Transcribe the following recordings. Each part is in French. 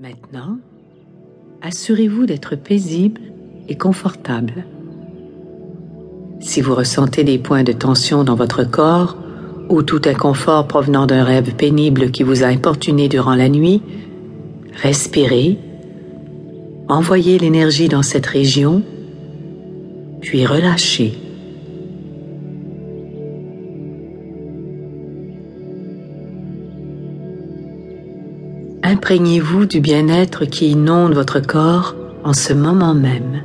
Maintenant, assurez-vous d'être paisible et confortable. Si vous ressentez des points de tension dans votre corps ou tout inconfort provenant d'un rêve pénible qui vous a importuné durant la nuit, respirez, envoyez l'énergie dans cette région, puis relâchez. Imprégnez-vous du bien-être qui inonde votre corps en ce moment même.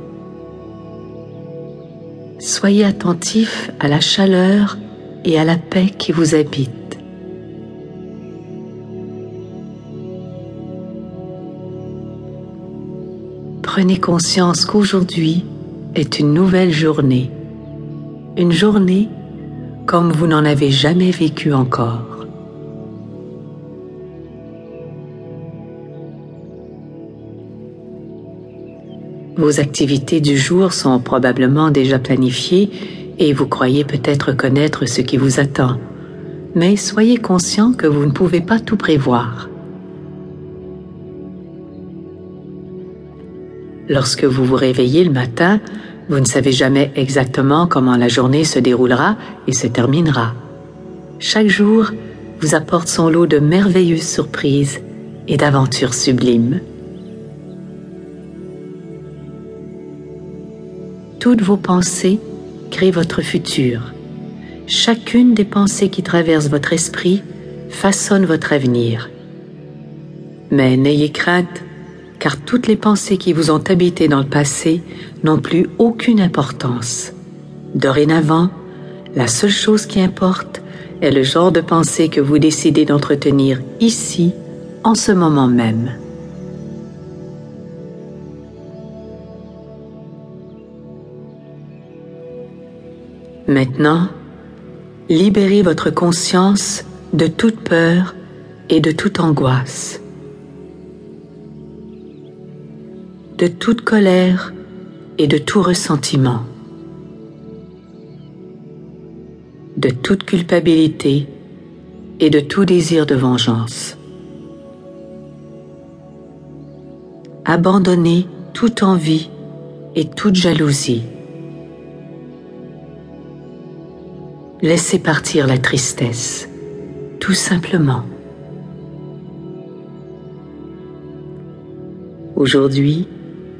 Soyez attentif à la chaleur et à la paix qui vous habite. Prenez conscience qu'aujourd'hui est une nouvelle journée, une journée comme vous n'en avez jamais vécu encore. Vos activités du jour sont probablement déjà planifiées et vous croyez peut-être connaître ce qui vous attend. Mais soyez conscient que vous ne pouvez pas tout prévoir. Lorsque vous vous réveillez le matin, vous ne savez jamais exactement comment la journée se déroulera et se terminera. Chaque jour vous apporte son lot de merveilleuses surprises et d'aventures sublimes. Toutes vos pensées créent votre futur. Chacune des pensées qui traversent votre esprit façonne votre avenir. Mais n'ayez crainte, car toutes les pensées qui vous ont habité dans le passé n'ont plus aucune importance. Dorénavant, la seule chose qui importe est le genre de pensée que vous décidez d'entretenir ici, en ce moment même. Maintenant, libérez votre conscience de toute peur et de toute angoisse, de toute colère et de tout ressentiment, de toute culpabilité et de tout désir de vengeance. Abandonnez toute envie et toute jalousie. Laissez partir la tristesse, tout simplement. Aujourd'hui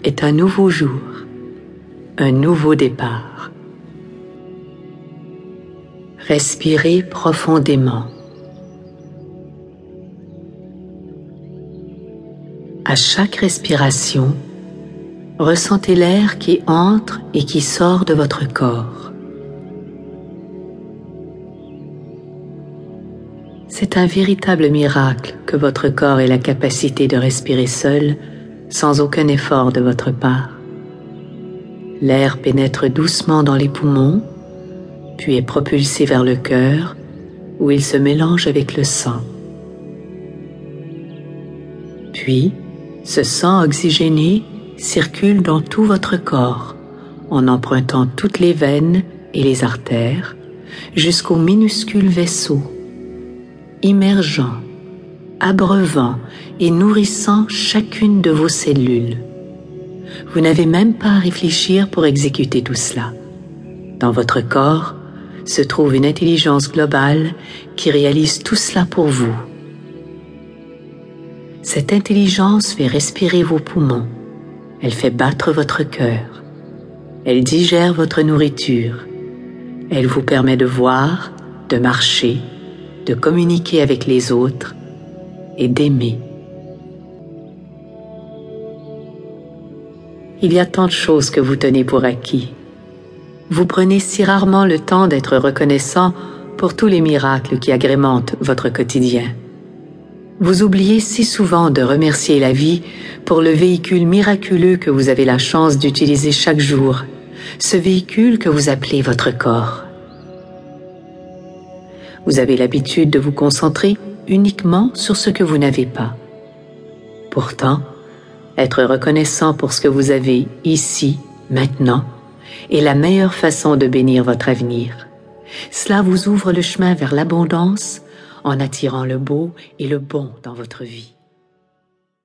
est un nouveau jour, un nouveau départ. Respirez profondément. À chaque respiration, ressentez l'air qui entre et qui sort de votre corps. C'est un véritable miracle que votre corps ait la capacité de respirer seul sans aucun effort de votre part. L'air pénètre doucement dans les poumons, puis est propulsé vers le cœur où il se mélange avec le sang. Puis, ce sang oxygéné circule dans tout votre corps en empruntant toutes les veines et les artères jusqu'aux minuscules vaisseaux immergeant, abreuvant et nourrissant chacune de vos cellules. Vous n'avez même pas à réfléchir pour exécuter tout cela. Dans votre corps se trouve une intelligence globale qui réalise tout cela pour vous. Cette intelligence fait respirer vos poumons, elle fait battre votre cœur, elle digère votre nourriture, elle vous permet de voir, de marcher, de communiquer avec les autres et d'aimer. Il y a tant de choses que vous tenez pour acquis. Vous prenez si rarement le temps d'être reconnaissant pour tous les miracles qui agrémentent votre quotidien. Vous oubliez si souvent de remercier la vie pour le véhicule miraculeux que vous avez la chance d'utiliser chaque jour, ce véhicule que vous appelez votre corps. Vous avez l'habitude de vous concentrer uniquement sur ce que vous n'avez pas. Pourtant, être reconnaissant pour ce que vous avez ici, maintenant, est la meilleure façon de bénir votre avenir. Cela vous ouvre le chemin vers l'abondance en attirant le beau et le bon dans votre vie.